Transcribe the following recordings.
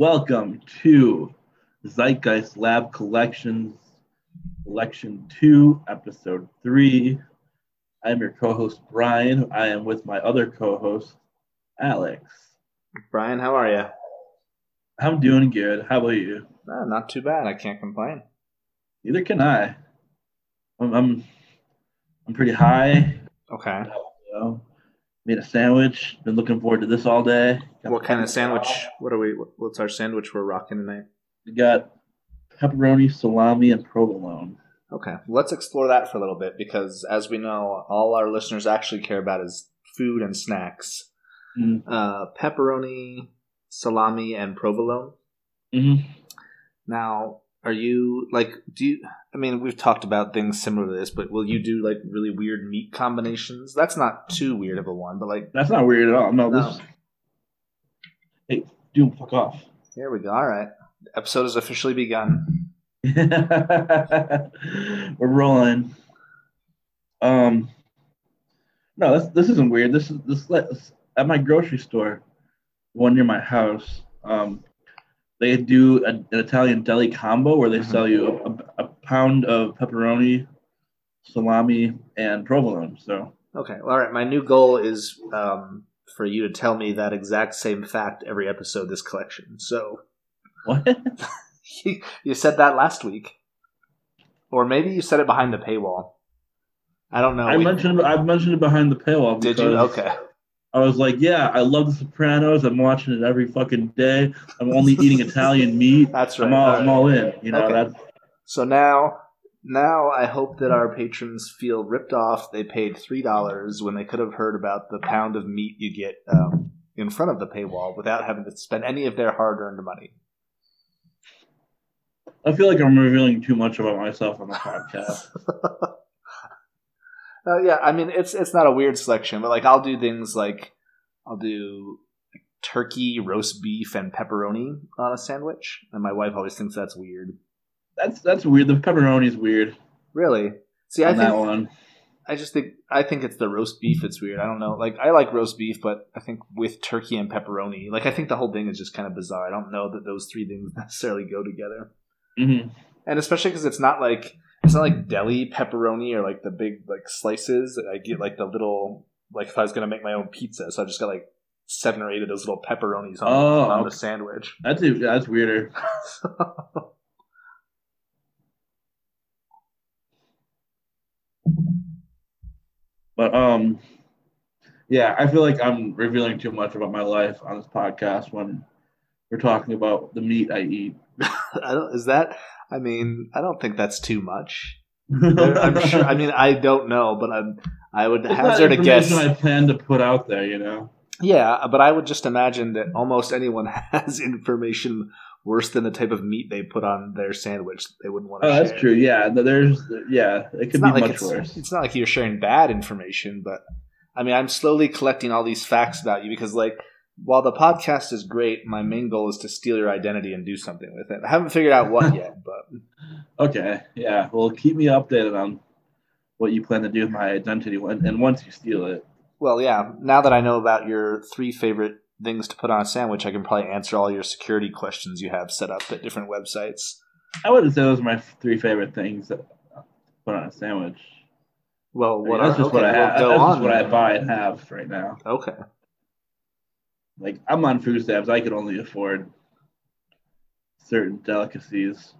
Welcome to Zeitgeist Lab Collections, Collection 2, Episode 3. I'm your co host, Brian. I am with my other co host, Alex. Brian, how are you? I'm doing good. How about you? Uh, not too bad. I can't complain. Neither can I. I'm, I'm, I'm pretty high. Okay. You know, made a sandwich. Been looking forward to this all day. Got What kind of sandwich? What are we? What's our sandwich we're rocking tonight? We got pepperoni, salami, and provolone. Okay, let's explore that for a little bit because, as we know, all our listeners actually care about is food and snacks. Mm. Uh, pepperoni, salami, and provolone. hmm Now, are you like? Do you? I mean, we've talked about things similar to this, but will you do like really weird meat combinations? That's not too weird of a one, but like, That's not weird at all. No, No. this. Hey, dude, fuck off. here we go. All right, episode has officially begun. We're rolling. Um, no, this this isn't weird. This is this this- at my grocery store, one near my house. Um, they do a, an Italian deli combo where they Mhm. sell you a, a, a pound of pepperoni, salami, and provolone. So Okay. All right. My new goal is um, for you to tell me that exact same fact every episode this collection. So what? you, you said that last week, or maybe you said it behind the paywall. I don't know. I We- mentioned I mentioned it behind the paywall. Did you? Okay. I was like, yeah, I love The Sopranos. I'm watching it every fucking day. I'm only eating Italian meat. That's right. I'm all, All I'm all in. You know, Okay. So now, now I hope that our patrons feel ripped off. They paid three dollars when they could have heard about the pound of meat you get um, in front of the paywall without having to spend any of their hard-earned money. I feel like I'm revealing too much about myself on the podcast. Uh, yeah, I mean it's it's not a weird selection, but like I'll do things like I'll do like, turkey, roast beef, and pepperoni on a sandwich, and my wife always thinks that's weird. That's that's weird. The pepperoni is weird Really? See, I on that think one. I just think I think it's the roast beef It's weird. I don't know. Like I like roast beef, but I think with turkey and pepperoni, like I think the whole thing is just kind of bizarre. I don't know that those three things necessarily go together, hmm and especially because it's not like it's not like deli pepperoni or like the big like slices. I get like the little like if I was gonna make my own pizza, so I just got like seven or eight of those little pepperonis on, Oh, on the sandwich. That's that's weirder. But um, yeah, I feel like I'm revealing too much about my life on this podcast when we're talking about the meat I eat. I don't, is that? I mean, I don't think that's too much. I'm sure. I mean, I don't know, but I'm. I would It's hazard a guess. I plan to put out there, you know. Yeah, but I would just imagine that almost anyone has information worse than the type of meat they put on their sandwich. They wouldn't want to Oh, share. that's true. Yeah, there's yeah, it could be like much it's, worse. it's not like you're sharing bad information, but I mean, I'm slowly collecting all these facts about you because, like, while the podcast is great, my main goal is to steal your identity and do something with it. I haven't figured out what yet, but Okay, yeah. Well, keep me updated on what you plan to do with my identity when and once you steal it. well, yeah. Now that I know about your three favorite things to put on a sandwich, I can probably answer all your security questions you have set up at different websites. I wouldn't say those are my three favorite things to put on a sandwich. Well, I mean, what that's are, just what I okay, have. well, That's just what I buy and have right now. Okay. Like I'm on food stamps, I can only afford certain delicacies.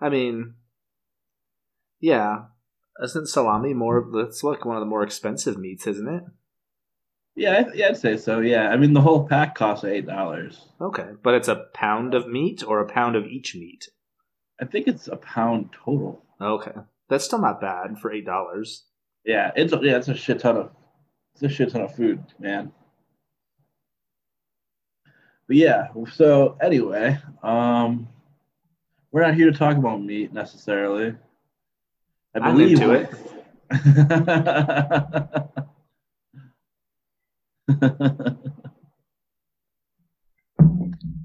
I mean, yeah. Isn't salami more? That's like one of the more expensive meats, isn't it? Yeah, yeah, I'd say so. Yeah, I mean the whole pack costs eight dollars. Okay, but it's a pound of meat or a pound of each meat. I think it's a pound total. Okay, that's still not bad for eight dollars. Yeah, it's a, yeah, it's a shit ton of it's a shit ton of food, man. But yeah, so anyway, um, we're not here to talk about meat necessarily. I I'm into it.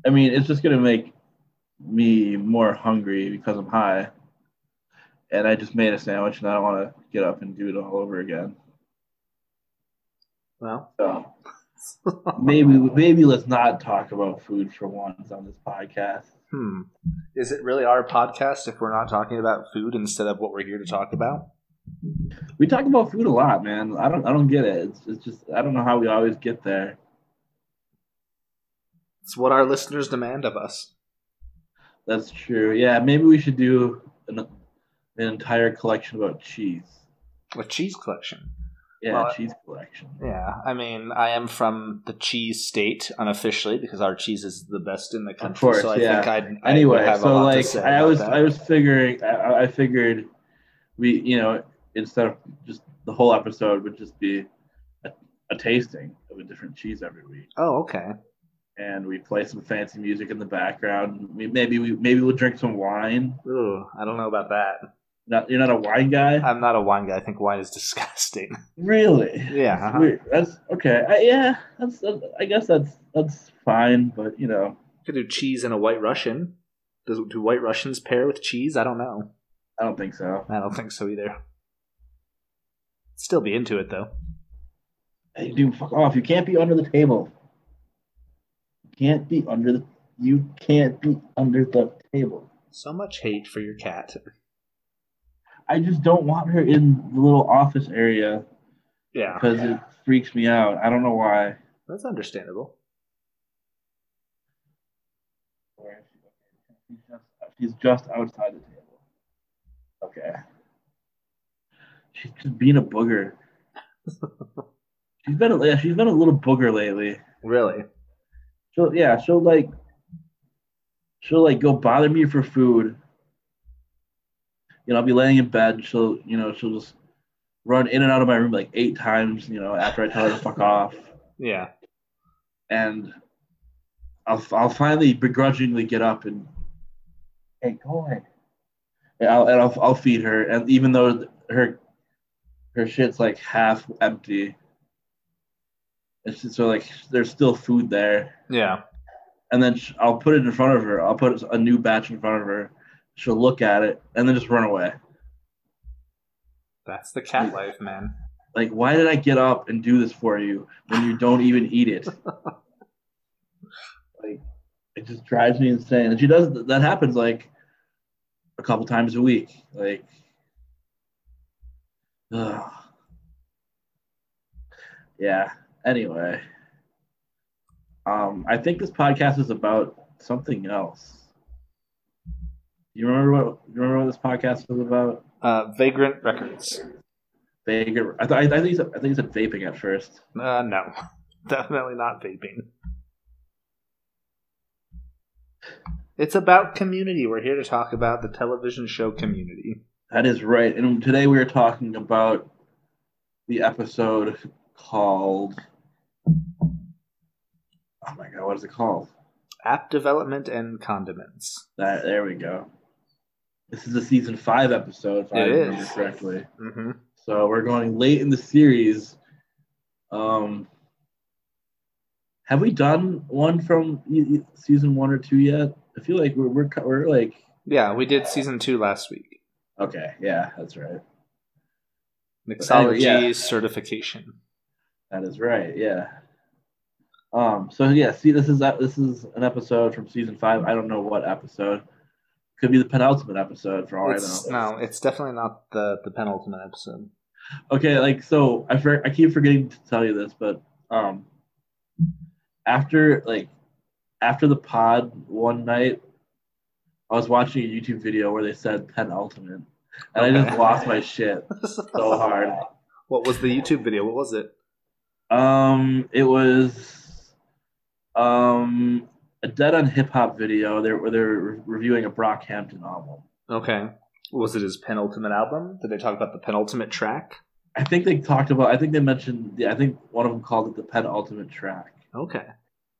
I mean, it's just gonna make me more hungry because I'm high, and I just made a sandwich, and I don't want to get up and do it all over again. Well, So maybe maybe let's not talk about food for once on this podcast. Hmm. Is it really our podcast if we're not talking about food instead of what we're here to talk about? We talk about food a lot, man. I don't I don't get it. It's, it's just I don't know how we always get there. It's what our listeners demand of us. That's true. Yeah, maybe we should do an, an entire collection about cheese. A cheese collection. Yeah, Well, cheese collection. Yeah, I mean, I am from the cheese state unofficially because our cheese is the best in the country. course, so I yeah. think I'd, I Anyway, would have a so like I was that. I was figuring I, I figured we you know instead of just the whole episode would just be a, a tasting of a different cheese every week. Oh, okay. and we play some fancy music in the background. We, maybe we maybe we'll drink some wine. Ooh, I don't know about that. Not you're not a wine guy, I'm not a wine guy. I think wine is disgusting. really? Yeah. uh-huh. That's okay. I, yeah, that's, that's. I guess that's that's fine, but you know, Could do cheese and a white Russian. Does do white Russians pair with cheese? I don't know. I don't think so. I don't think so either. Still be into it though. Hey, dude, fuck off! You can't be under the table. You can't be under the. You can't be under the table. So much hate for your cat. I just don't want her in the little office area Yeah, because it freaks me out. I don't know why. that's understandable. Where is she? Okay, She's just, outside the table. Okay. She's just being a booger. she's been a, yeah, she's been a little booger lately. Really? She'll yeah, she'll like she'll like go bother me for food. You know, I'll be laying in bed. She'll you know she'll just run in and out of my room like eight times. You know, after I tell her to fuck off, Yeah. and I'll I'll finally begrudgingly get up and hey, go away. And I'll and I'll, I'll feed her, and even though her her shit's like half empty, it's just so like there's still food there. Yeah. and then I'll put it in front of her. I'll put a new batch in front of her. She'll look at it and then just run away. That's the cat life, man. Like, why did I get up and do this for you when you don't even eat it? like, it just drives me insane. And she does that happens like a couple times a week. Like, ugh. yeah. Anyway, um, I think this podcast is about something else. You remember what? You remember what this podcast was about? Uh, Vagrant Records. Vagrant. I, th- I, I think he said, I think he said vaping at first. Uh, no, definitely not vaping. It's about community. We're here to talk about the television show Community. That is right. And today we are talking about the episode called. Oh my god, what is it called? App development and condiments. That there we go. This is a season five episode, if I It remember is. correctly. Mm-hmm. So we're going late in the series. Um, have we done one from season one or two yet? I feel like we're we're, we're like Yeah, we did season two last week. okay, yeah, that's right. Mixology anyway, yeah. certification. That is right. Yeah. Um. So yeah. See, this is this is an episode from season five. I don't know what episode. Could be the penultimate episode for all It's, I know. no, it's definitely not the, the penultimate episode. Okay. Like so, I for, I keep forgetting to tell you this, but um, after like after the pod one night, I was watching a YouTube video where they said penultimate, and I just lost my shit so hard. What was the YouTube video? What was it? Um, it was um a Dead End Hip Hop video. They were they're reviewing a Brockhampton album. Okay. Was it his penultimate album? Did they talk about the penultimate track? I think they talked about. I think they mentioned. Yeah, I think one of them called it the penultimate track Okay.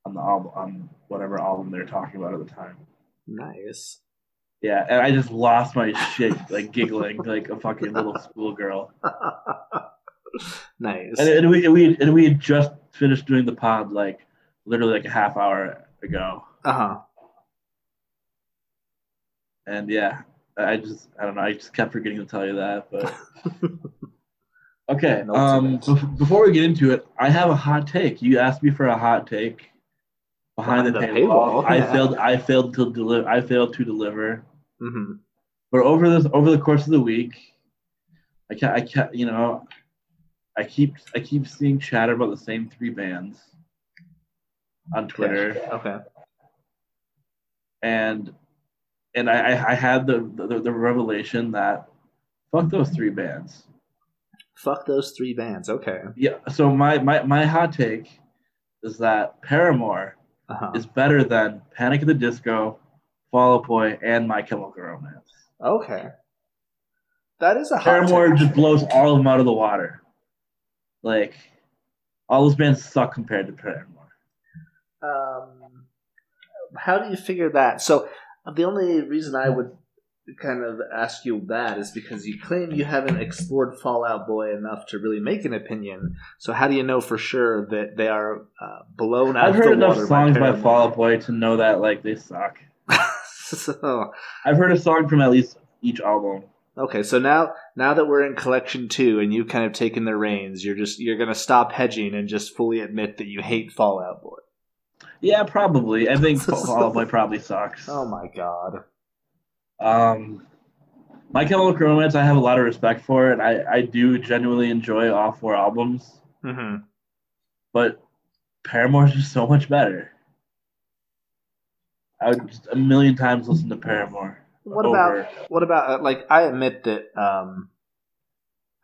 on the album on whatever album they're talking about at the time. Nice. Yeah, and I just lost my shit, like giggling like a fucking little schoolgirl. nice. And, and we and we and we had just finished doing the pod like literally like a half hour ago. Uh huh. And yeah, I just I don't know. I just kept forgetting to tell you that, but Okay. Um, bef- before we get into it, I have a hot take. You asked me for a hot take behind, Behind the, the paywall. paywall, I yeah. failed. I failed to deliver. I failed to deliver. hmm But over this, over the course of the week, I can't. I can't. You know, I keep. I keep seeing chatter about the same three bands on Twitter, Okay. and and I, I had the, the the revelation that fuck those three bands. Fuck those three bands. Okay. Yeah. So my my my hot take is that Paramore Uh-huh. is better than Panic at the Disco, Fall Out Boy, and My Chemical Romance. Okay. That is a hot Paramore just blows all of them out of the water. Like all those bands suck compared to Paramore. Um, how do you figure that? So the only reason I would kind of ask you that is because you claim you haven't explored Fallout Boy enough to really make an opinion. So how do you know for sure that they are uh, blown out I've of heard the enough water songs by Paramore? Fall Out Boy to know that like they suck. so, I've heard a song from at least each album. okay, so now now that we're in collection two and you've kind of taken the reins, you're just you're gonna stop hedging and just fully admit that you hate Fallout Boy. Yeah, probably. I think Fall Out Boy probably sucks. Oh my god. Um, My Chemical Romance, I have a lot of respect for it. I, I do genuinely enjoy all four albums, hmm but Paramore's just so much better. I would just a million times listen to Paramore. What over- about what about uh, like I admit that um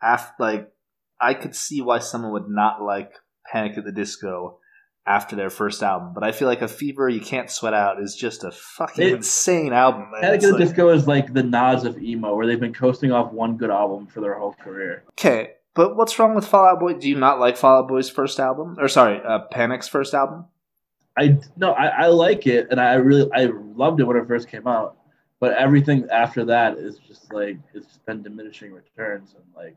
af like I could see why someone would not like Panic at the Disco after their first album, but I feel like a Fever You Can't Sweat Out is just a fucking It- insane album. man. Panic at the like- Disco is like the Nas of emo, where they've been coasting off one good album for their whole career. Okay, but what's wrong with Fallout Boy? Do you not like Fallout Boy's first album? Or sorry, uh, Panic's first album? I no, I, I like it, and I really I loved it when it first came out. But everything after that is just like it's just been diminishing returns and like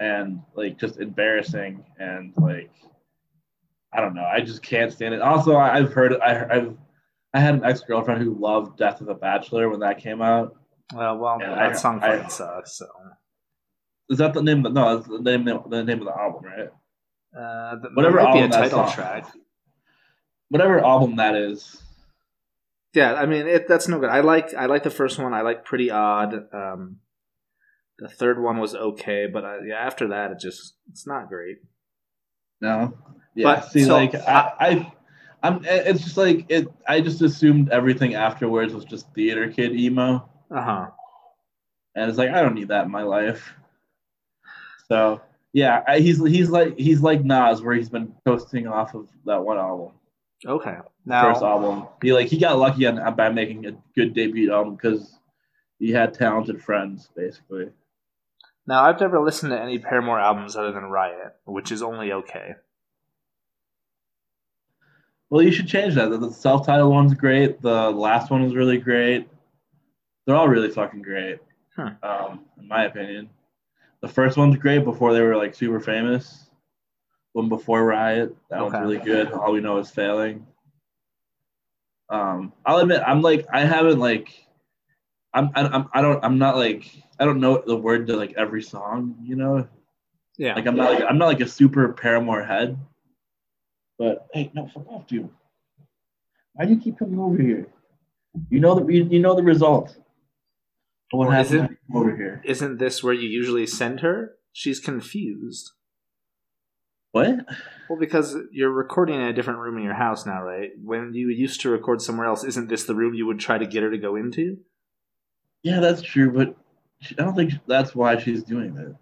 and like just embarrassing and like I don't know. I just can't stand it. Also, I've heard I I've I had an ex girlfriend who loved Death of a Bachelor when that came out. Uh, well, Yeah, that I- song fucking sucks. So, Is that the name? Of the, no, that's the name the name of the album, right? uh, th- Whatever there might be a album that title song- track. Whatever album that is. Yeah, I mean it, that's no good. I like I like the first one. I like Pretty Odd. Um, the third one was okay, but I, yeah, after that it just it's not great. No. Yeah. But, see, so, like I, I, I'm. It's just like it. I just assumed everything afterwards was just theater kid emo, Uh huh. and it's like I don't need that in my life. So yeah, I, he's he's like he's like Nas, where he's been coasting off of that one album, Okay. first album. He like he got lucky on, by making a good debut album because he had talented friends, basically. now I've never listened to any Paramore albums other than Riot, which is only okay. Well, you should change that. The- self-titled one's great. The last one was really great. They're all really fucking great, Hmm. um, in my opinion. The first one's great before they were like super famous. One before Riot, that Okay. one's really good. All we know is falling. Um, I'll admit, I'm like, I haven't like, I'm, I- I'm, I don't, I'm not like, I don't know the word to like every song, you know. Yeah. Like I'm not like I'm not like a super Paramore head. But hey, no, fuck off, dude. Why do you keep coming over here? You know the you, you know the result. What Well, happened it- when you come over here? Isn't this where you usually send her? She's confused. What? Well, because you're recording in a different room in your house now, right? When you used to record somewhere else, isn't this the room you would try to get her to go into? Yeah, that's true, but I don't think that's why she's doing that.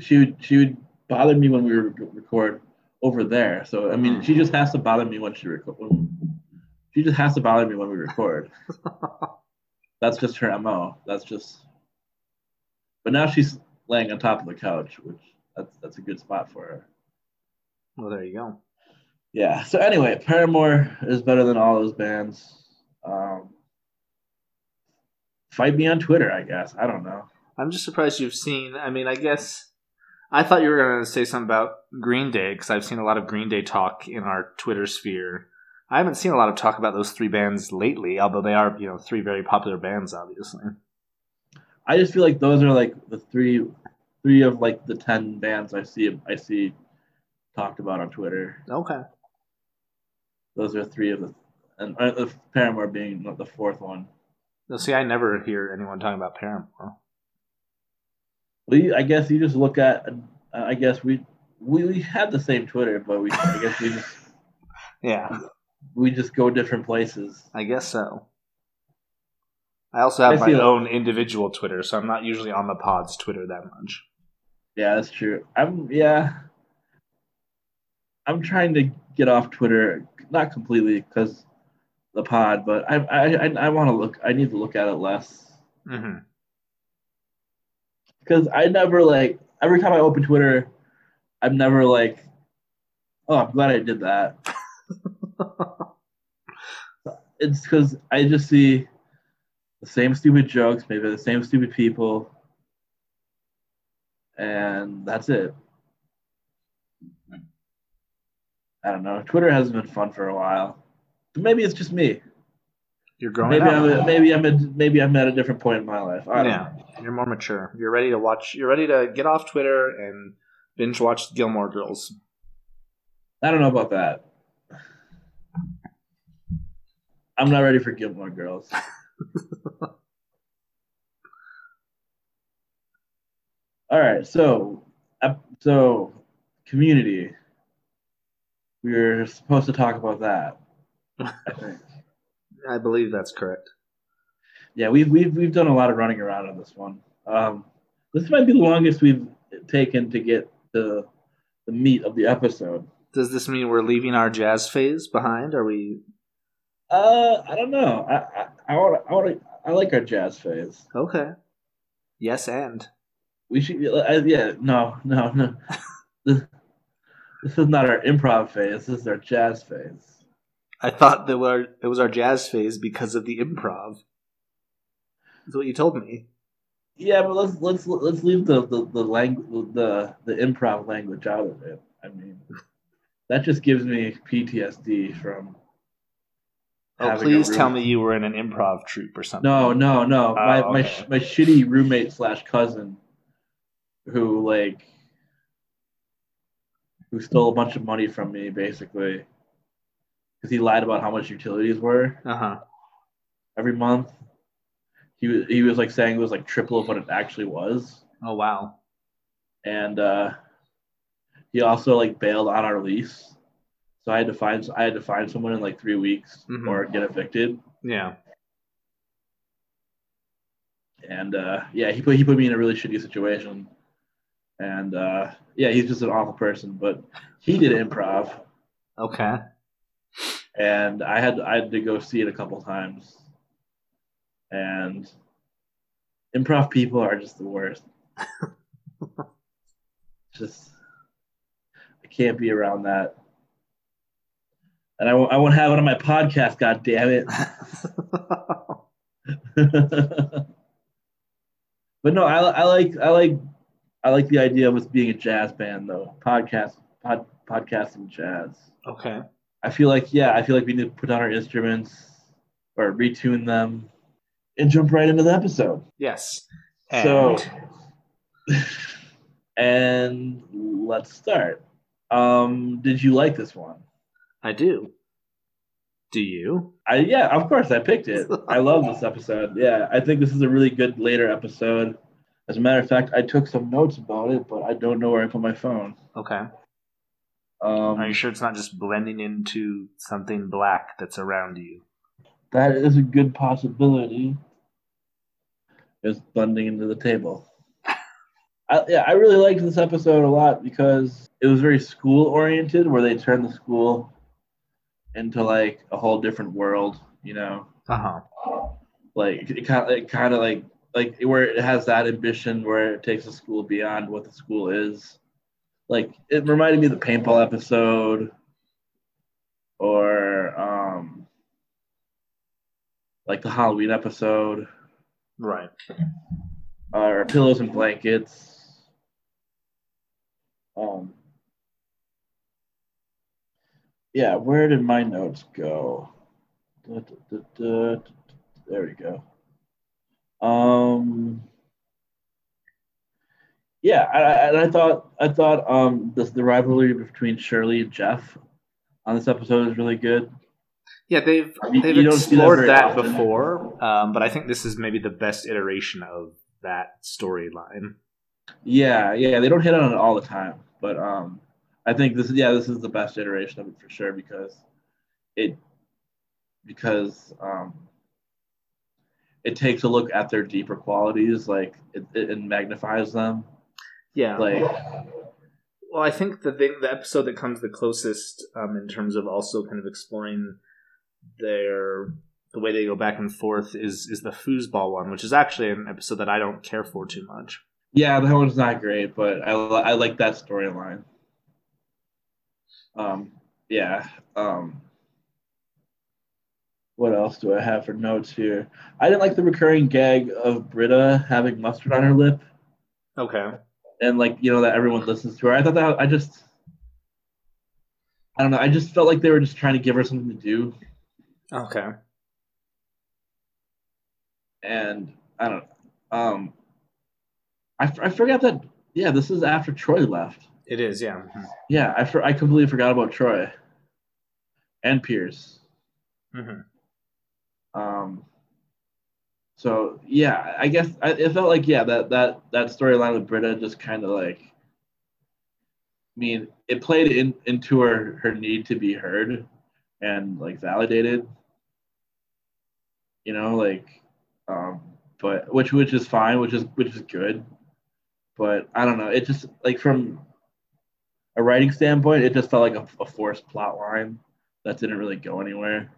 She would she would bother me when we re- record over there. So I mean, she just has to bother me when she record. She just has to bother me when we record. That's just her mo. That's just. But now she's laying on top of the couch, which that's that's a good spot for her. Well, there you go. Yeah. So anyway, Paramore is better than all those bands. Um, fight me on Twitter, I guess. I don't know. I'm just surprised you've seen. I mean, I guess I thought you were going to say something about Green Day because I've seen a lot of Green Day talk in our Twitter sphere. I haven't seen a lot of talk about those three bands lately, although they are, you know, three very popular bands, obviously. I just feel like those are like the three three of like the ten bands I see I see talked about on Twitter. Okay. Those are three of the, and uh, Paramore being the fourth one. No, see, I never hear anyone talking about Paramore. Well, you, I guess you just look at. Uh, I guess we we, we had the same Twitter, but we I guess we just Yeah, we just go different places. I guess so. I also have I my own individual Twitter, so I'm not usually on the pod's Twitter that much. Yeah, that's true. I'm yeah. I'm trying to get off Twitter, not completely because the pod, but I I I, I want to look. I need to look at it less Mm-hmm. Because I never like every time I open Twitter, I'm never like, oh, I'm glad I did that. It's because I just see the same stupid jokes, maybe the same stupid people, and that's it. Hmm. I don't know. Twitter hasn't been fun for a while. But maybe it's just me. You're growing Maybe up. I'm maybe I'm at, maybe I'm at a different point in my life. I yeah, know. you're more mature. You're ready to watch. You're ready to get off Twitter and binge watch Gilmore Girls. I don't know about that. I'm not ready for Gilmore Girls. All right, so uh, so community. We were supposed to talk about that. I think. I believe that's correct. Yeah, we've we've we've done a lot of running around on this one. Um, this might be the longest we've taken to get the the meat of the episode. Does this mean we're leaving our jazz phase behind? Are we Uh, I don't know. I I, I want I want I like our jazz phase. okay? Yes, and We should. Uh, yeah, no, no, no. this, this is not our improv phase. This is our jazz phase. I thought that were, it was our jazz phase because of the improv. That's what you told me. Yeah, but let's let's let's leave the the the language the the improv language out of it. I mean, that just gives me PTSD from. Oh, please tell me you were in an improv troupe or something. No, no, no. Oh, my Oh, my okay. sh- my shitty roommate slash cousin, who like, who stole a bunch of money from me basically, because he lied about how much utilities were Uh huh. every month. He was he was like saying it was like triple of what it actually was, Oh wow. and uh, he also like bailed on our lease. So I had to find I had to find someone in like three weeks Mhm. or get evicted. Yeah. and uh, yeah, he put he put me in a really shitty situation, and uh, yeah, he's just an awful person. But he did improv, Okay. And I had I had to go see it a couple times, and improv people are just the worst. just I can't be around that, and I won't I won't have it on my podcast. God damn it. but no, I, I like I like I like the idea of us being a jazz band though. Podcast pod, podcasting jazz. okay. I feel like yeah, I feel like we need to put down our instruments or retune them and jump right into the episode. Yes. So And and let's start. Um did you like this one? I do. Do you? I yeah, of course I picked it. I love this episode. Yeah, I think this is a really good later episode. As a matter of fact, I took some notes about it, but I don't know where I put my phone. Okay. Um, Are you sure it's not just blending into something black that's around you? that is a good possibility. It's blending into the table. I, yeah, I really liked this episode a lot because it was very school oriented, where they turned the school into like a whole different world. You know, Uh huh. like it kind of, it kind of like like where it has that ambition where it takes the school beyond what the school is. Like it reminded me of the paintball episode, or um, like the Halloween episode, Right. or pillows and blankets. Um, yeah, where did my notes go? Da, da, da, There we go. Um, yeah, I, I, and I thought I thought um the the rivalry between Shirley and Jeff on this episode is really good. Yeah, they've they've you don't that explored that, before, um, but I think this is maybe the best iteration of that storyline. Yeah, yeah, they don't hit on it all the time, but um, I think this is yeah, this is the best iteration of it for sure because it because um, it takes a look at their deeper qualities, like it, it, it magnifies them. Yeah, Like, Well, I think the thing, the episode that comes the closest um, in terms of also kind of exploring their the way they go back and forth is is the foosball one, which is actually an episode that I don't care for too much. yeah, that one's not great, but I li- I like that storyline. Um, yeah. Um, what else do I have for notes here? I didn't like the recurring gag of Britta having mustard on her lip. Okay. And like you know that everyone listens to her. I thought that I just I don't know. I just felt like they were just trying to give her something to do, Okay. and I don't. Um, I, I forgot that. Yeah, this is after Troy left. It is, yeah. Mhm. Yeah, I for, I completely forgot about Troy and Pierce. Mhm. Um. So yeah, I guess I, it felt like yeah that that that storyline with Britta just kind of like. I mean, it played in, into her her need to be heard, and like validated. You know, like, um, but which which is fine, which is which is good, but I don't know. It just like from a writing standpoint, it just felt like a, a forced plot line that didn't really go anywhere.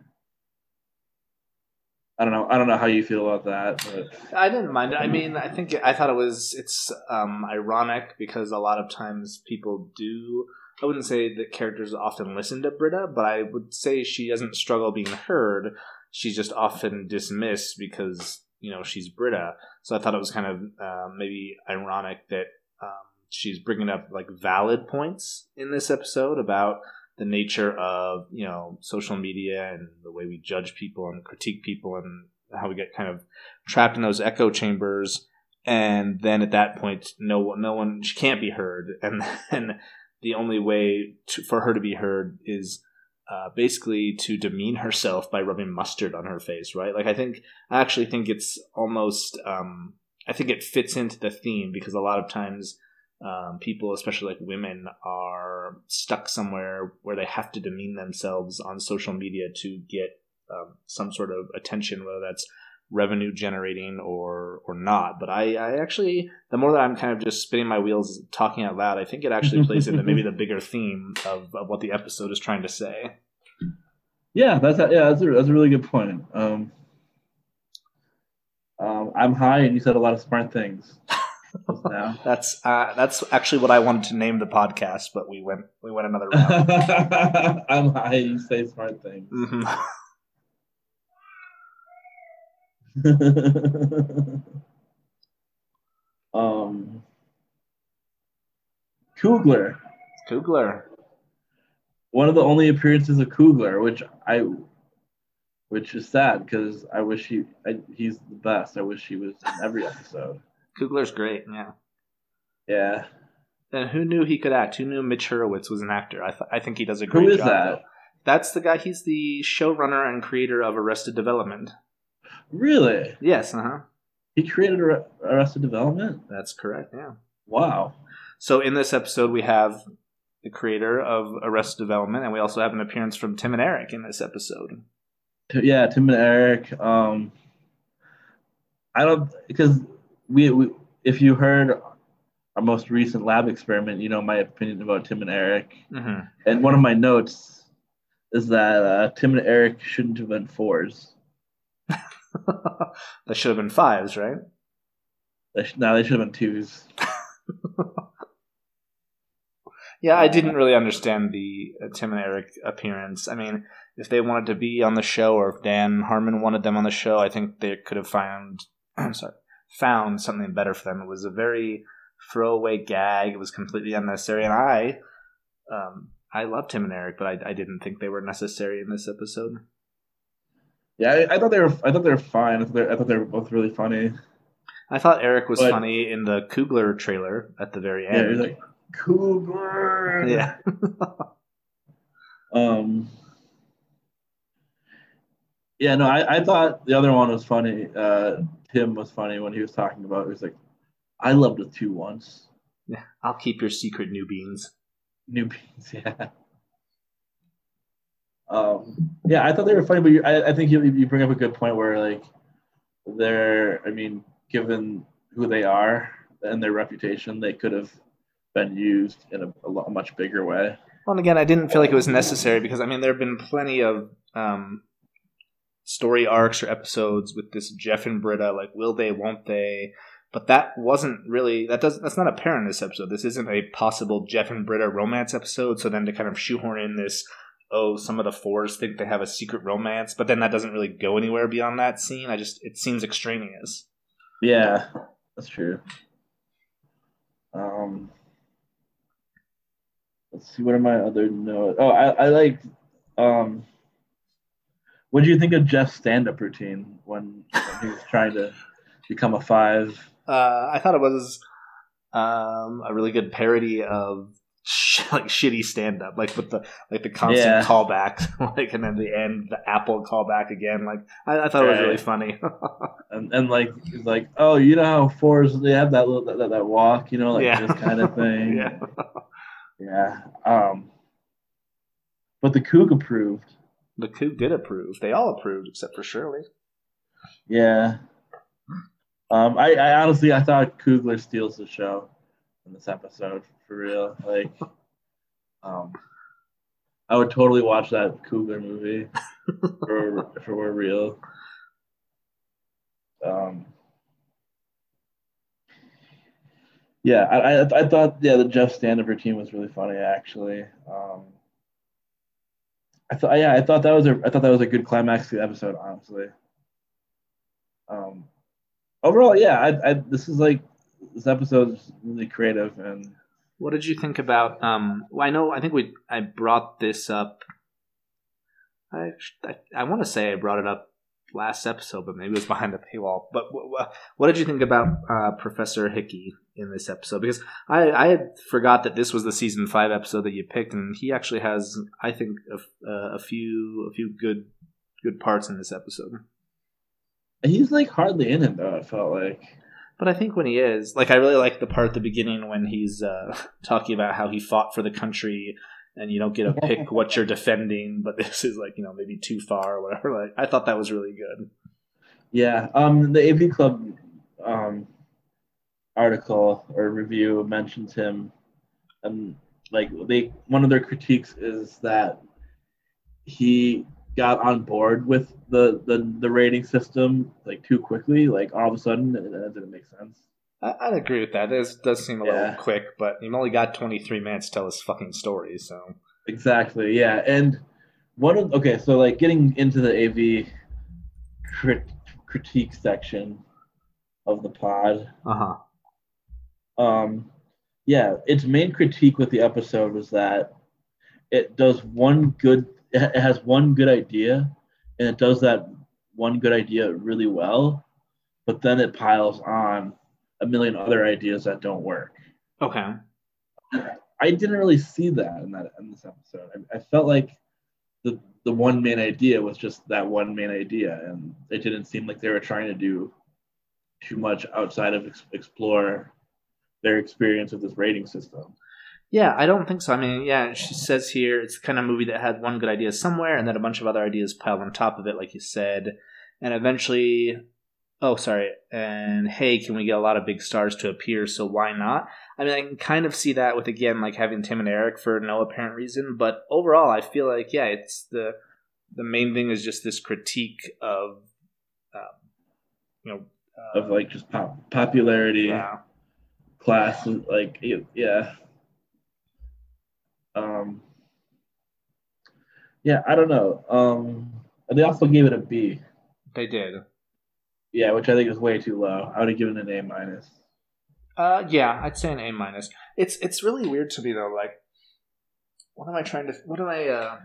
I don't know. I don't know how you feel about that, but I didn't mind it. I mean, I think I thought it was it's um, ironic because a lot of times people do. I wouldn't say that characters often listen to Britta, but I would say she doesn't struggle being heard. She's just often dismissed because you know she's Britta. So I thought it was kind of uh, maybe ironic that um, she's bringing up like valid points in this episode about the nature of you know social media and the way we judge people and critique people and how we get kind of trapped in those echo chambers. And then at that point no no one she can't be heard. And then the only way to, for her to be heard is uh, basically to demean herself by rubbing mustard on her face right? Like i think i actually think it's almost um, i think it fits into the theme because a lot of times um, people, especially like women, are stuck somewhere where they have to demean themselves on social media to get um, some sort of attention, whether that's revenue generating or or not. But I, I actually, the more that I'm kind of just spinning my wheels talking out loud, I think it actually plays into maybe the bigger theme of, of what the episode is trying to say. yeah, that's a, yeah, that's a, that's a really good point. Um, um, I'm high, and you said a lot of smart things. That's uh, that's actually what I wanted to name the podcast, but we went we went another round. I'm high, you say smart things. Mhm. um, Koogler. Koogler. One of the only appearances of Koogler, which I, which is sad because I wish he, I, he's the best. I wish he was in every episode. Koogler's great. Yeah. Yeah. And who knew he could act? Who knew Mitch Hurwitz was an actor? I, th- I think he does a great job. Who is job. that? though. That's the guy. He's the showrunner and creator of Arrested Development. Really? Yes, uh huh. He created Ar- Arrested Development? That's correct. Yeah. Wow. So in this episode, we have the creator of Arrested Development, and we also have an appearance from Tim and Eric in this episode. Yeah, Tim and Eric. Um, I don't because we, we if you heard our most recent lab experiment, you know my opinion about Tim and Eric. hmm And one of my notes is that uh, Tim and Eric shouldn't have been fours. that should have been fives, right? They sh- no, they should have been twos. Yeah, I didn't really understand the uh, Tim and Eric appearance. I mean, if they wanted to be on the show, or if Dan Harmon wanted them on the show, I think they could have found, I'm sorry, found something better for them. It was a very throwaway gag. It was completely unnecessary, and I, um, I loved Tim and Eric, but I, I didn't think they were necessary in this episode. Yeah, I, I thought they were. I thought they were fine. I thought they, I thought they were both really funny. I thought Eric was But- funny in the Koogler trailer at the very Yeah, end. he's like Cougar. yeah. Um. Yeah, no, I, I thought the other one was funny. Uh, Tim was funny when he was talking about. It. He was like, "I loved the two once." Yeah. I'll keep your secret new beans. New beans, yeah. Um, yeah, I thought they were funny, but you, I, I think you, you bring up a good point where like they're, I mean, given who they are and their reputation, they could have been used in a, a, much bigger way. Well, and again, I didn't feel like it was necessary because I mean there have been plenty of um, story arcs or episodes with this Jeff and Britta, like will they, won't they? But that wasn't really that does that's not apparent in this episode. This isn't a possible Jeff and Britta romance episode. So then to kind of shoehorn in this, oh, some of the fours think they have a secret romance, but then that doesn't really go anywhere beyond that scene. I just it seems extraneous. Yeah, that's true. Um, let's see. What are my other notes? Oh, I, I like. Um, what do you think of Jeff's stand-up routine when, when he was trying to become a five? Uh, I thought it was um, a really good parody of sh- like shitty stand up, like with the like the constant Yeah. callbacks, like and then the end the Apple callback again. Like I, I thought it was really funny. and and like he's like, oh, you know how fours they have that little that, that, walk, you know, like Yeah. this kind of thing. yeah, yeah. Um, but the Coug approved. The coup did approve. They all approved except for Shirley. Yeah. Um, I, I honestly I thought Koogler steals the show in this episode for real. Like, um, I would totally watch that Koogler movie for if it were real. Um, yeah, I, I I thought yeah the Jeff stand-up routine was really funny actually. Um, I thought yeah I thought that was a I thought that was a good climax to the episode honestly. Um, overall, yeah, I, I this is like this episode is really creative and What did you think about? Um, well, I know. I think we. I brought this up. I I, I want to say I brought it up last episode, but maybe it was behind the paywall. But w- w- what did you think about uh, Professor Hickey in this episode? Because I I had forgot that this was the season five episode that you picked, and he actually has I think a, uh, a few a few good good parts in this episode. he's like hardly in it though. I felt like But I think when he is, like, I really like the part at the beginning when he's uh, talking about how he fought for the country, and you don't get to pick what you're defending, but this is like, you know, maybe too far or whatever. Like, I thought that was really good. yeah. Um, the AV Club um article or review mentions him, and like they one of their critiques is that he got on board with the the, the rating system like too quickly like all of a sudden and that didn't make sense I, I'd agree with that. It does seem a little Yeah. quick, but you've only got 23 minutes to tell his fucking story, so. exactly yeah and one of okay so like getting into the av crit, critique section of the pod Uh huh. Um yeah its main critique with the episode was that it does one good it has one good idea and it does that one good idea really well but then it piles on a million other ideas that don't work Okay. i didn't really see that in that in this episode i, I felt like the the one main idea was just that one main idea and it didn't seem like they were trying to do too much outside of ex- explore their experience with this rating system Yeah, I don't think so. I mean, yeah, she says here it's the kind of movie that had one good idea somewhere and then a bunch of other ideas piled on top of it, like you said. And eventually, oh, sorry, and hey, can we get a lot of big stars to appear? So why not? I mean, I can kind of see that with, again, like having Tim and Eric for no apparent reason. But overall, I feel like, yeah, it's the the main thing is just this critique of, um, you know, uh, of like just pop- popularity yeah. Class like yeah um yeah i don't know um and they also gave it a b They did. yeah which i think is way too low i would have given it an a minus Uh, yeah, I'd say an A minus. It's it's really weird to me though. Like, what am I trying to? What am I? Uh,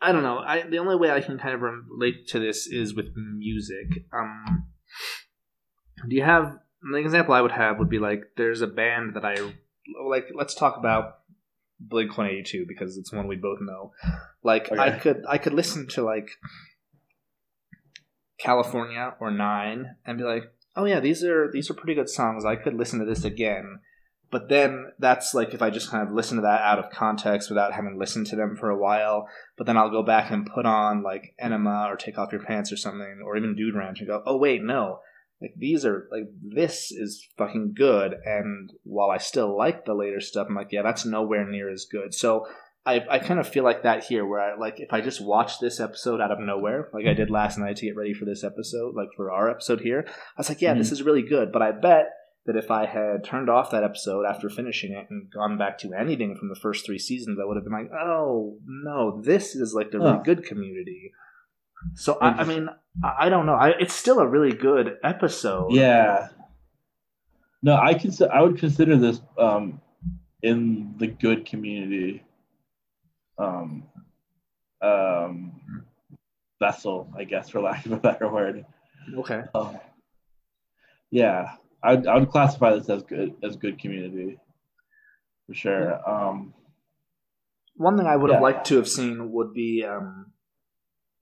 I don't know. I the only way I can kind of relate to this is with music. Um, Do you have the example I would have would be like there's a band that I like. Let's talk about Blink One Eighty Two because it's one we both know. Like I could I could listen to like California or Nine and be like, oh yeah, these are these are pretty good songs. I could listen to this again. But then that's like if I just kind of listen to that out of context without having listened to them for a while. But then I'll go back and put on like Enema or Take Off Your Pants or something, or even Dude Ranch and go, oh wait, no, like these are like this is fucking good. And while I still like the later stuff, I'm like, yeah, that's nowhere near as good. So I, I kind of feel like that here, where I like if I just watch this episode out of nowhere, like I did last night to get ready for this episode, like for our episode here, I was like, yeah, this mm. is really good. But I bet that if I had turned off that episode after finishing it and gone back to anything from the first three seasons, I would have been like, oh no, this is like the really good community. So I, I mean, I, don't know. I, it's still a really good episode. Yeah. No, I consider I would consider this um in the good community um um vessel, I guess, for lack of a better word. Okay. Um, yeah, I would, I would classify this as good as good community for sure. Um, One thing I would have liked to have seen would be um,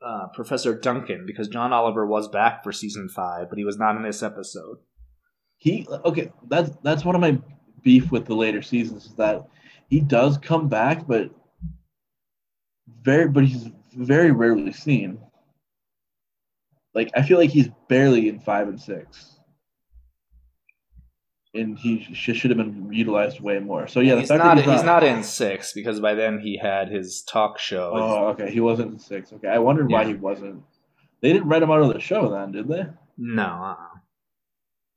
uh, Professor Duncan, because John Oliver was back for season five, but he was not in this episode. he okay. That's that's one of my beef with the later seasons is that he does come back, but very but he's very rarely seen. Like I feel like he's barely in five and six. And he sh- should have been utilized way more. So yeah, the he's not. that He's not in six because by then he had his talk show. Oh, okay. He wasn't in six. Okay, I wondered why he wasn't. They didn't write him out of the show then, did they? No, uh-uh.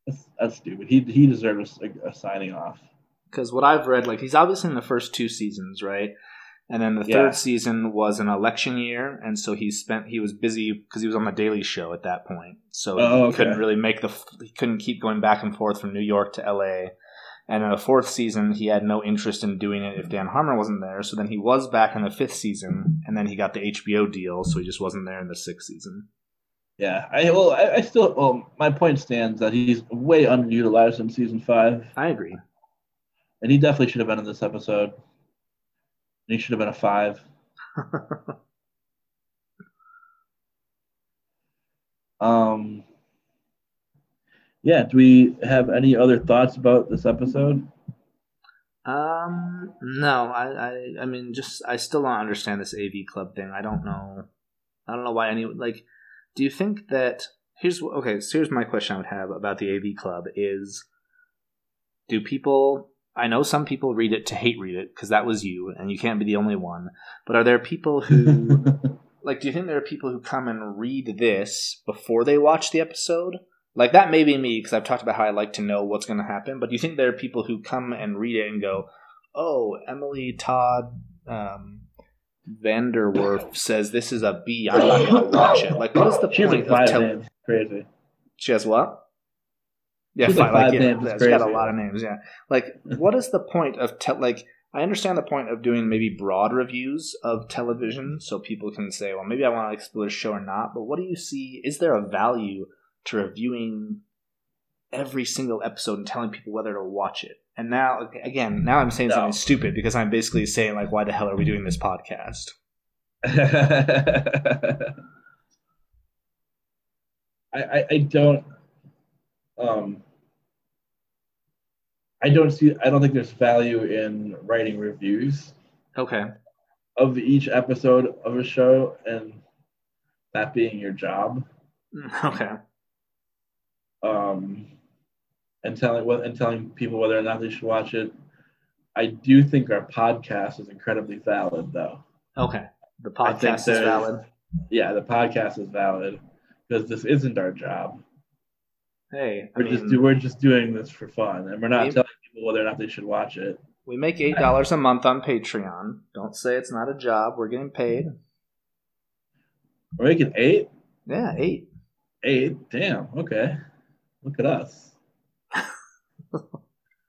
That's, that's stupid. He he deserves a, a signing off. because what I've read, like he's obviously in the first two seasons, right? And then the Yeah. third season was an election year, and so he spent he was busy because he was on the Daily Show at that point, so Oh, he okay. couldn't really make the he couldn't keep going back and forth from New York to L.A. And in the fourth season, he had no interest in doing it if Dan Harmon wasn't there. So then he was back in the fifth season, and then he got the HBO deal, so he just wasn't there in the sixth season. Yeah, I well, I, I still well, my point stands that he's way underutilized in season five, I agree. and he definitely should have been in this episode. He should have been a five. Um. Yeah. Do we have any other thoughts about this episode? Um, no, I, I, I mean, just I still don't understand this AV club thing. I don't know, I don't know why any like. Do you think that here's okay? So here's my question I would have about the AV club is: Do people? I know some people read it to hate read it because that was you, and you can't be the only one. But are there people who like? Do you think there are people who come and read this before they watch the episode? Like that may be me because I've talked about how I like to know what's going to happen. But do you think there are people who come and read it and go, "Oh, Emily Todd um, VanDerWerff says this is a B. I'm not going to watch it." Like, what is the she point of telling? Crazy. She has what? Yeah, She's like five yeah, names, it's got a lot of names. Yeah, like what is the point of te- like? I understand the point of doing maybe broad reviews of television, so people can say, "Well, maybe I want to explore the show or not." But what do you see? Is there a value to reviewing every single episode and telling people whether to watch it? And now, again, now I'm saying No. something stupid because I'm basically saying like, "Why the hell are we doing this podcast?" I, I I don't um I don't see I don't think there's value in writing reviews Okay, of each episode of a show and that being your job. Okay, um and telling what and telling people whether or not they should watch it. I do think our podcast is incredibly valid though. Okay. The podcast is valid. yeah the podcast is valid because this isn't our job Hey, I we're just mean- do, we're just doing this for fun and we're not telling people whether or not they should watch it We make eight dollars a month on Patreon. Don't say it's not a job. We're getting paid. we're making eight Yeah, eight. Eight? Damn. Okay. Look at us.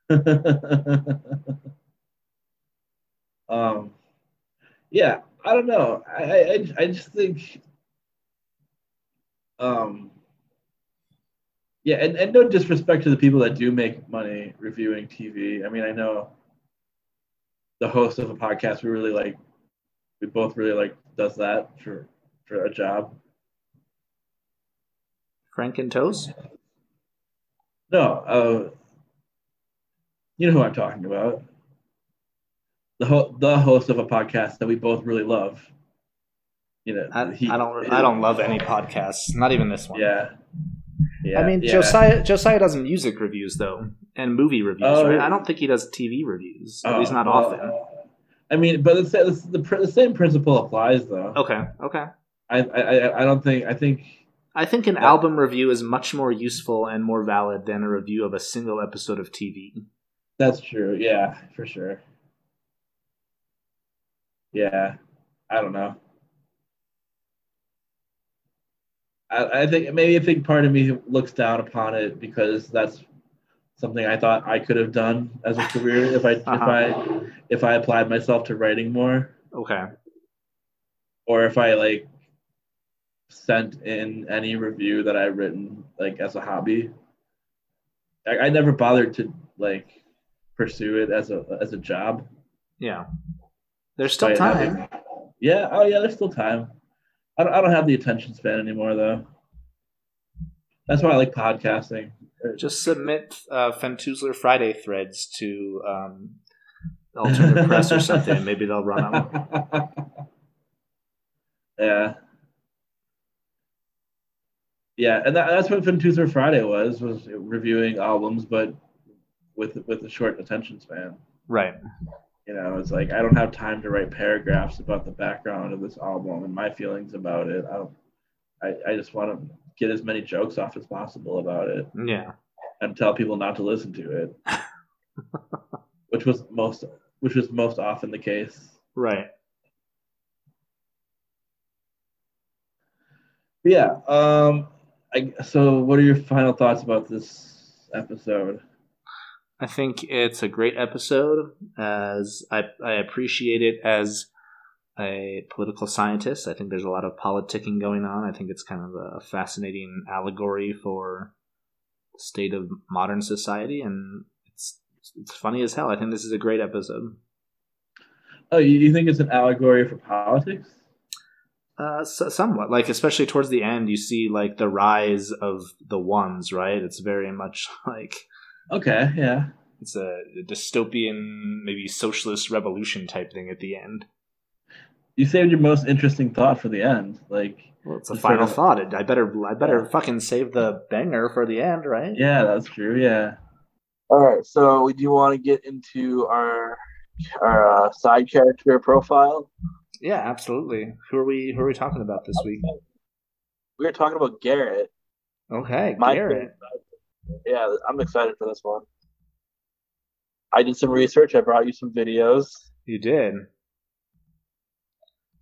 um, yeah. I don't know. I, I I- I just think um Yeah, and, and no disrespect to the people that do make money reviewing TV. I mean, I know the host of a podcast we really like, we both really like does that for for a job. Frank and Toes? No, uh, you know who I'm talking about. The ho- the host of a podcast that we both really love. You know, I, he- I don't. I don't love any podcasts. Not even this one. Yeah. Yeah. I mean, yeah. Josiah Josiah does music reviews though, and movie reviews. Oh, right? I don't think he does TV reviews. At Oh, least not well, often. I mean, but it's, it's the, the same principle applies though. Okay, okay. I, I I- I don't think I think I think an album review is much more useful and more valid than a review of a single episode of TV. that's true. Yeah, for sure. Yeah, I don't know. I, I think maybe a big part of me looks down upon it because that's something I thought I could have done as a career if I if Uh-huh. I if I applied myself to writing more. Okay. or if I like sent in any review that I've written like as a hobby. I, I never bothered to like pursue it as a as a job. Yeah. There's still time. Yeah. Oh yeah. There's still time. I don't. I don't have the attention span anymore though. That's why I like podcasting. Just submit uh, Fentuzler Friday threads to um, Alternative Press or something. Maybe they'll run them. yeah. Yeah, and that, that's what Fentuzler Friday was was reviewing albums, but with with a short attention span. Right. You know, it's like I don't have time to write paragraphs about the background of this album and my feelings about it. I don't. I, I just want to get as many jokes off as possible about it Yeah. and tell people not to listen to it, which was most which was most often the case. Right. But yeah. Um. I, so, what are your final thoughts about this episode? I think it's a great episode. As I, I appreciate it as a political scientist. I think there's a lot of politicking going on. I think it's kind of a fascinating allegory for the state of modern society, and it's it's funny as hell. I think this is a great episode. Oh, you, you think it's an allegory for politics? Uh, so, somewhat like especially towards the end, you see like the rise of the ones. Right? It's very much like Okay. Yeah. it's a dystopian, maybe socialist revolution type thing at the end. You saved your most interesting thought for the end. Like, Well, it's a final sort of- thought. I better, I better Yeah. fucking save the banger for the end, right? yeah, that's true. Yeah. All right, so we do want to get into our our uh, side character profile. Yeah, absolutely. Who are we? Who are we talking about this week? We are talking about Garrett. Okay, My Garrett. Yeah, I'm excited for this one. I did some research. I brought you some videos. You did.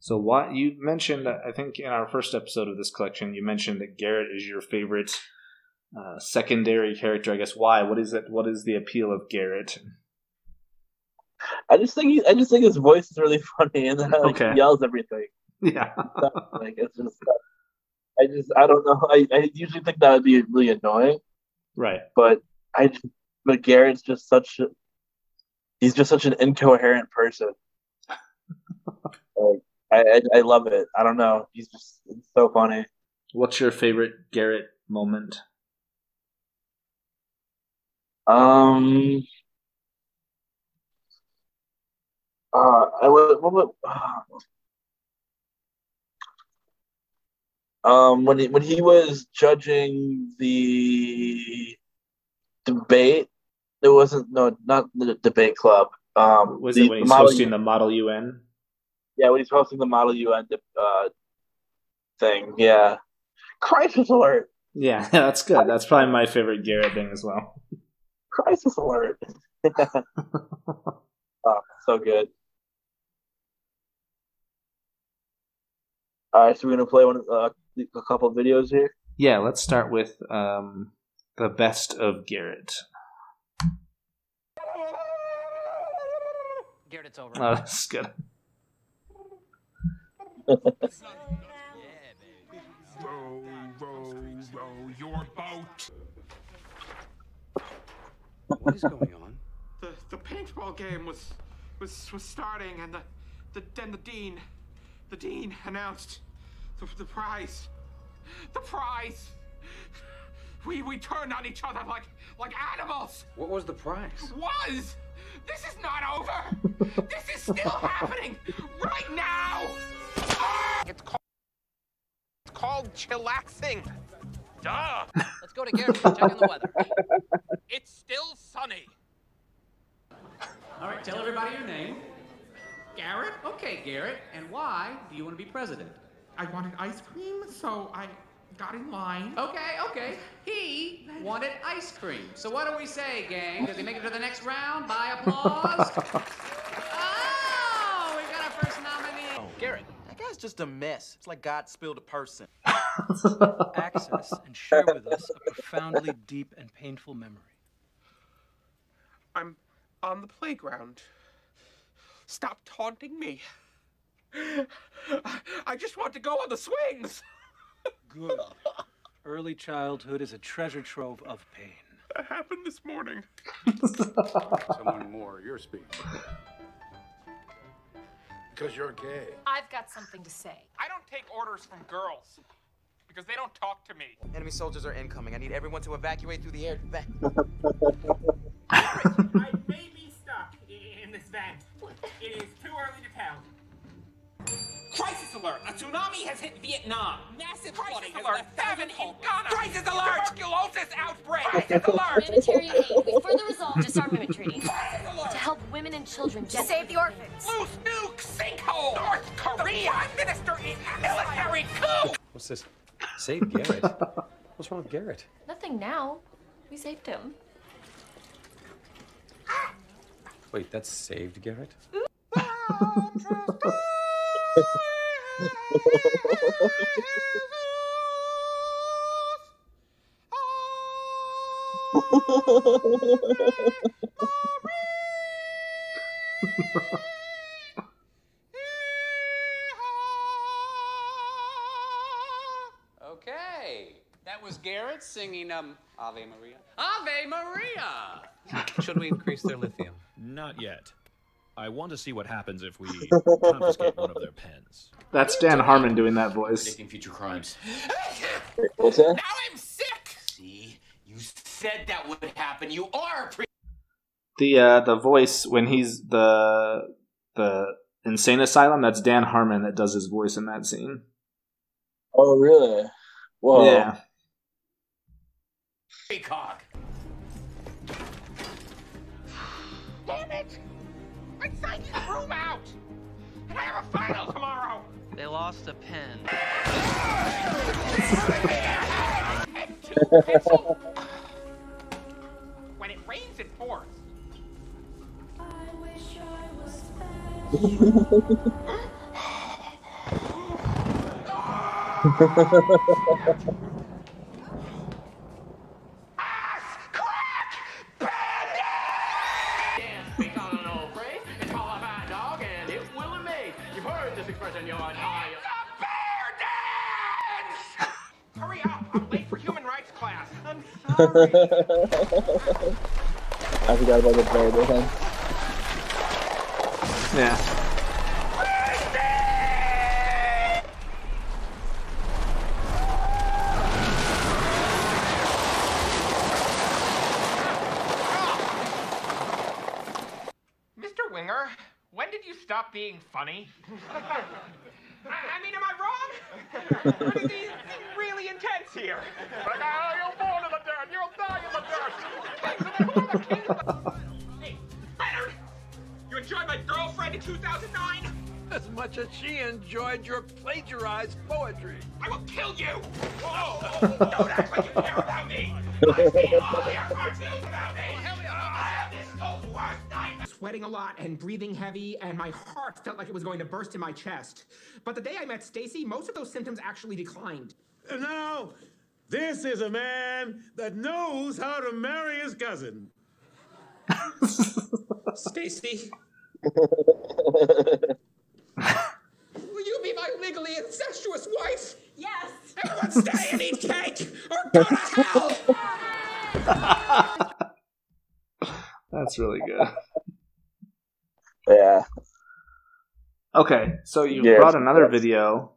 So what you mentioned? I think in our first episode of this collection, you mentioned that Garrett is your favorite uh, secondary character. I guess why? What is it? What is the appeal of Garrett? I just think he, I just think his voice is really funny and then like, Okay. he yells everything. Yeah, Like it's just I just I don't know. I, I usually think that would be really annoying, right. but I but Garrett's just such a, he's just such an incoherent person. like, I, I I love it. I don't know. He's just it's so funny. What's your favorite Garrett moment? Um. Uh, I would. What would um, when he when he was judging the debate, it wasn't no not the debate club. Um, Was the, it when he's hosting the Model UN? Yeah, when he's hosting the Model UN uh, thing. Yeah, crisis alert! Yeah, that's good. That's probably my favorite Garrett thing as well. Crisis alert! oh, so good. All right, so we're gonna play one of the uh, a couple videos here. Yeah, let's start with um, the best of Garrett. Garrett, it's over. Oh, that's good. row your boat. What is going on? The the paintball game was was was starting, and the the then the dean, the dean announced the, the prize, the prize. We we turned on each other like like animals. What was the prize? Was this is not over. this is still happening right now. Ah! It's called it's called chillaxing. Duh. Let's go to Garrett and check on the weather. It's still sunny. All right, tell everybody your name. Garrett? Okay, Garrett. And why do you want to be president? I wanted ice cream, so I got in line. Okay, okay. He wanted ice cream. So what do we say, gang? Does he make it to the next round by applause? oh, we got our first nominee. Oh. Garrett, that guy's just a mess. It's like God spilled a person. access and share with us a profoundly deep and painful memory. I'm on the playground. Stop taunting me. I just want to go on the swings. Good. Early childhood is a treasure trove of pain. That happened this morning. Someone more, you're speaking. Because you're gay. I've got something to say. I don't take orders from girls because they don't talk to me. Enemy soldiers are incoming. I need everyone to evacuate through the air vent. I may be stuck in this vent. It is too early to tell. Crisis alert! A tsunami has hit Vietnam. Massive flooding alert! Famine in Ghana. Crisis alert! Tuberculosis outbreak. Crisis alert! Humanitarian aid. We further resolve disarmament treaties to help women and children to save the orphans. Loose nuke sinkhole. North Korea. The Prime Minister in military coup. What's this? Save Garrett? What's wrong with Garrett? Nothing now. We saved him. Wait, that's saved Garrett? Okay. That was Garrett singing um Ave Maria. Ave Maria! Should we increase their lithium? Not yet. I want to see what happens if we confiscate one of their pens. That's Dan Harmon doing that voice. Predicting future crimes. What's that? Now I'm sick. See? You said that would happen. You are pre- The uh, the voice when he's the the insane asylum. That's Dan Harmon that does his voice in that scene. Oh, really? Whoa. Yeah. precog. Room out, and I have a final tomorrow. They lost a pen. And two pencil. when it rains, it pours. Ass I forgot about the bear dance. Yeah. Mr. Winger, when did you stop being funny? I, I mean, am I wrong? Or is he really intense here? Hey, Leonard, you enjoyed my girlfriend in 2009? As much as she enjoyed your plagiarized poetry. I will kill you! Whoa! Don't act like you care about me! I've seen all your cartoons about me! Uh, uh. I have this school's worst nightmare! Sweating a lot and breathing heavy, and my heart felt like it was going to burst in my chest. But the day I met Stacy, most of those symptoms actually declined. And now, this is a man that knows how to marry his cousin. Stacy, will you be my legally incestuous wife? Yes. Everyone stay and eat cake, or That's really good. Yeah. Okay, so you Yeah, brought another video.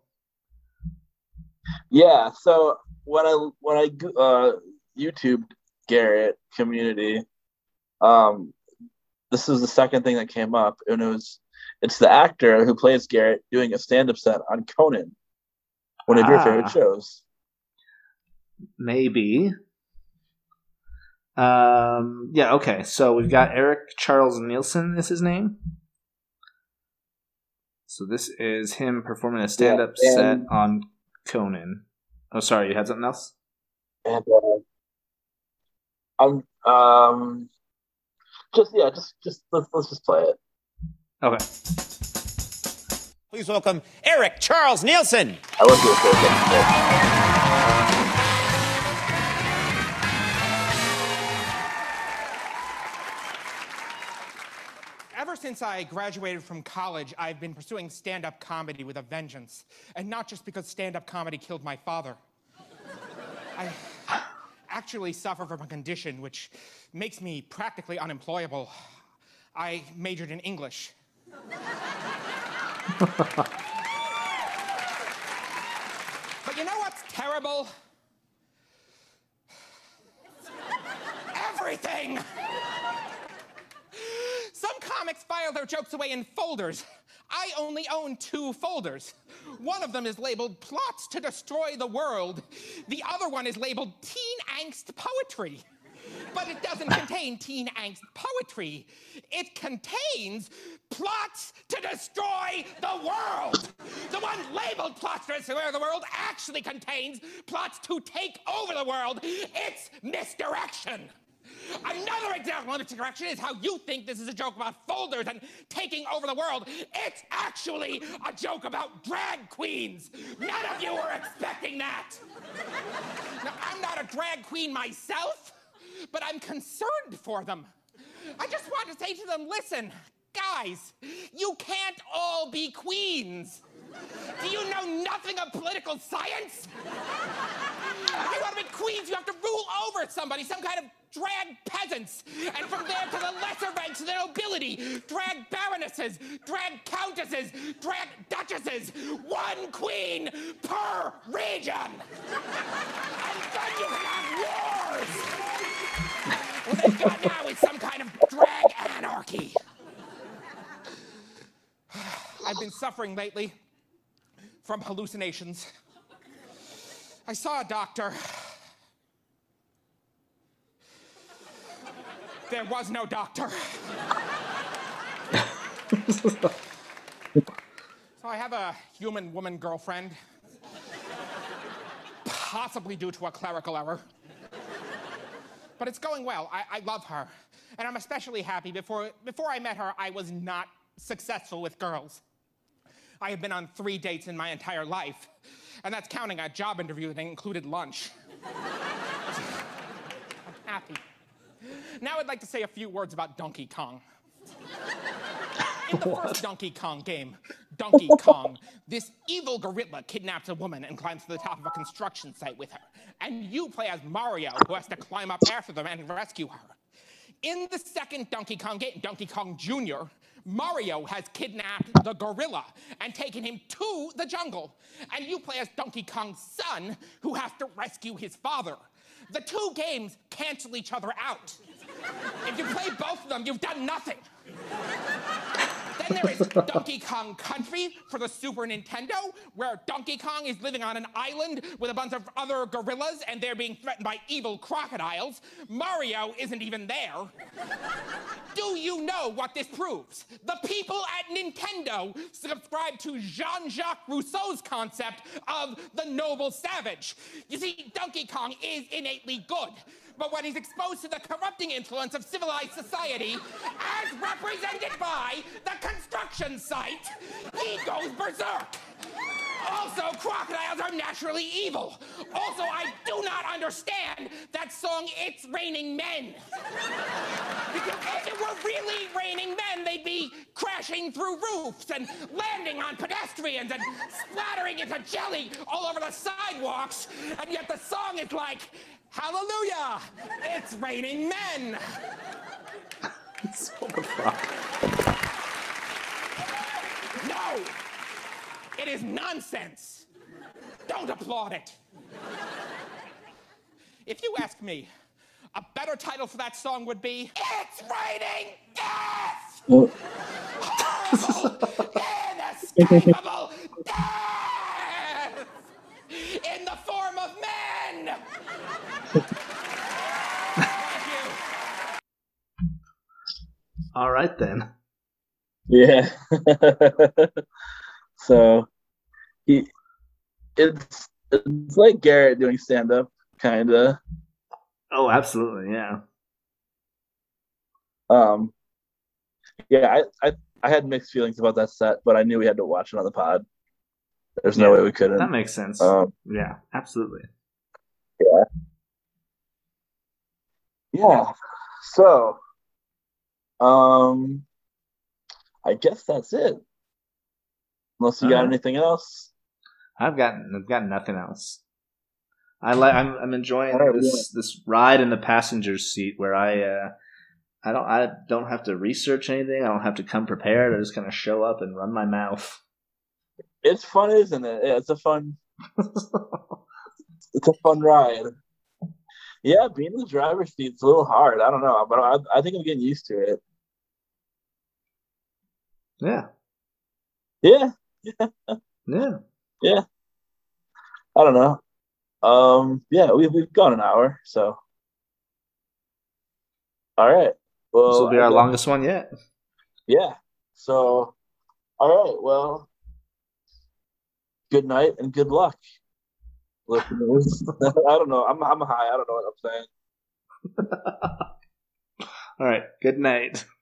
Yeah. So when I when I uh, YouTube Garrett community, um, this is the second thing that came up, and it was it's the actor who plays Garrett doing a stand-up set on Conan, one of your Ah. favorite shows. Maybe. Um, yeah, okay. So we've got Eric Charles Nielsen is his name. So this is him performing a stand up Yeah, set on Conan. Oh, sorry, you had something else? And uh, I'm um just yeah, just just let's let's just play it. Okay. Please welcome Eric Charles Nielsen. I was gonna since I graduated from college, I've been pursuing stand up comedy with a vengeance. And not just because stand up comedy killed my father. I actually suffer from a condition which makes me practically unemployable. I majored in English. But you know what's terrible? Everything! Comics file their jokes away in folders. I only own two folders. One of them is labeled Plots to Destroy the World. The other one is labeled Teen Angst Poetry. But it doesn't contain teen angst poetry. It contains plots to destroy the world. The one labeled plots to destroy the world actually contains plots to take over the world. It's misdirection. Another example of misdirection is how you think this is a joke about folders and taking over the world. It's actually a joke about drag queens. None of you were expecting that. Now, I'm not a drag queen myself, but I'm concerned for them. I just want to say to them listen, guys, you can't all be queens. Do you know nothing of political science? You want to be queens, you have to rule over somebody, some kind of drag peasants. And from there to the lesser ranks the nobility, drag baronesses, drag countesses, drag duchesses. One queen per region. And then you have wars. What they've got now is some kind of drag anarchy. I've been suffering lately from hallucinations. I saw a doctor. There was no doctor. so I have a human woman girlfriend, possibly due to a clerical error. But it's going well. I, I love her. And I'm especially happy before, before I met her, I was not successful with girls. I have been on three dates in my entire life, and that's counting a job interview that included lunch. I'm happy. Now I'd like to say a few words about Donkey Kong. In the first Donkey Kong game, Donkey Kong, this evil gorilla kidnaps a woman and climbs to the top of a construction site with her. And you play as Mario, who has to climb up after them and rescue her. In the second Donkey Kong game, Donkey Kong Jr., Mario has kidnapped the gorilla and taken him to the jungle. And you play as Donkey Kong's son, who has to rescue his father. The two games cancel each other out. If you play both of them, you've done nothing. Then there is Donkey Kong Country for the Super Nintendo, where Donkey Kong is living on an island with a bunch of other gorillas and they're being threatened by evil crocodiles. Mario isn't even there. Do you know what this proves? The people at Nintendo subscribe to Jean Jacques Rousseau's concept of the noble savage. You see, Donkey Kong is innately good. But when he's exposed to the corrupting influence of civilized society, as represented by the construction site, he goes berserk. Also, crocodiles are naturally evil. Also, I do not understand that song, It's Raining Men. Because if it were really raining men, they'd be crashing through roofs and landing on pedestrians and splattering into jelly all over the sidewalks. And yet the song is like, Hallelujah! It's raining men! what the fuck? No! It is nonsense! Don't applaud it! If you ask me, a better title for that song would be It's Raining Death! Oh. Horrible, inescapable death! In the form of men! All right then. Yeah. so he it's it's like Garrett doing stand up kinda. Oh, absolutely, yeah. Um yeah, I, I I had mixed feelings about that set, but I knew we had to watch it on the pod. There's no way we couldn't. That makes sense. Um, yeah, absolutely. yeah. Yeah. So um I guess that's it. Unless you got Alright. anything else. I've got I've got nothing else. I like I'm I'm enjoying right, this this ride in the passenger seat where I uh I don't I don't have to research anything. I don't have to come prepared. I just kind of show up and run my mouth. It's fun, isn't it? Yeah, it's a fun it's a fun ride. Yeah, being in the driver's seat's a little hard. I don't know, but I, I think I'm getting used to it. Yeah. Yeah, Yeah. yeah. I don't know. Um, yeah, we've we've gone an hour, so all right. Well, this will be our longest one yet. Yeah. So, all right. Well, good night and good luck, I don't know. I'm I'm high. I don't know what I'm saying. All right. Good night.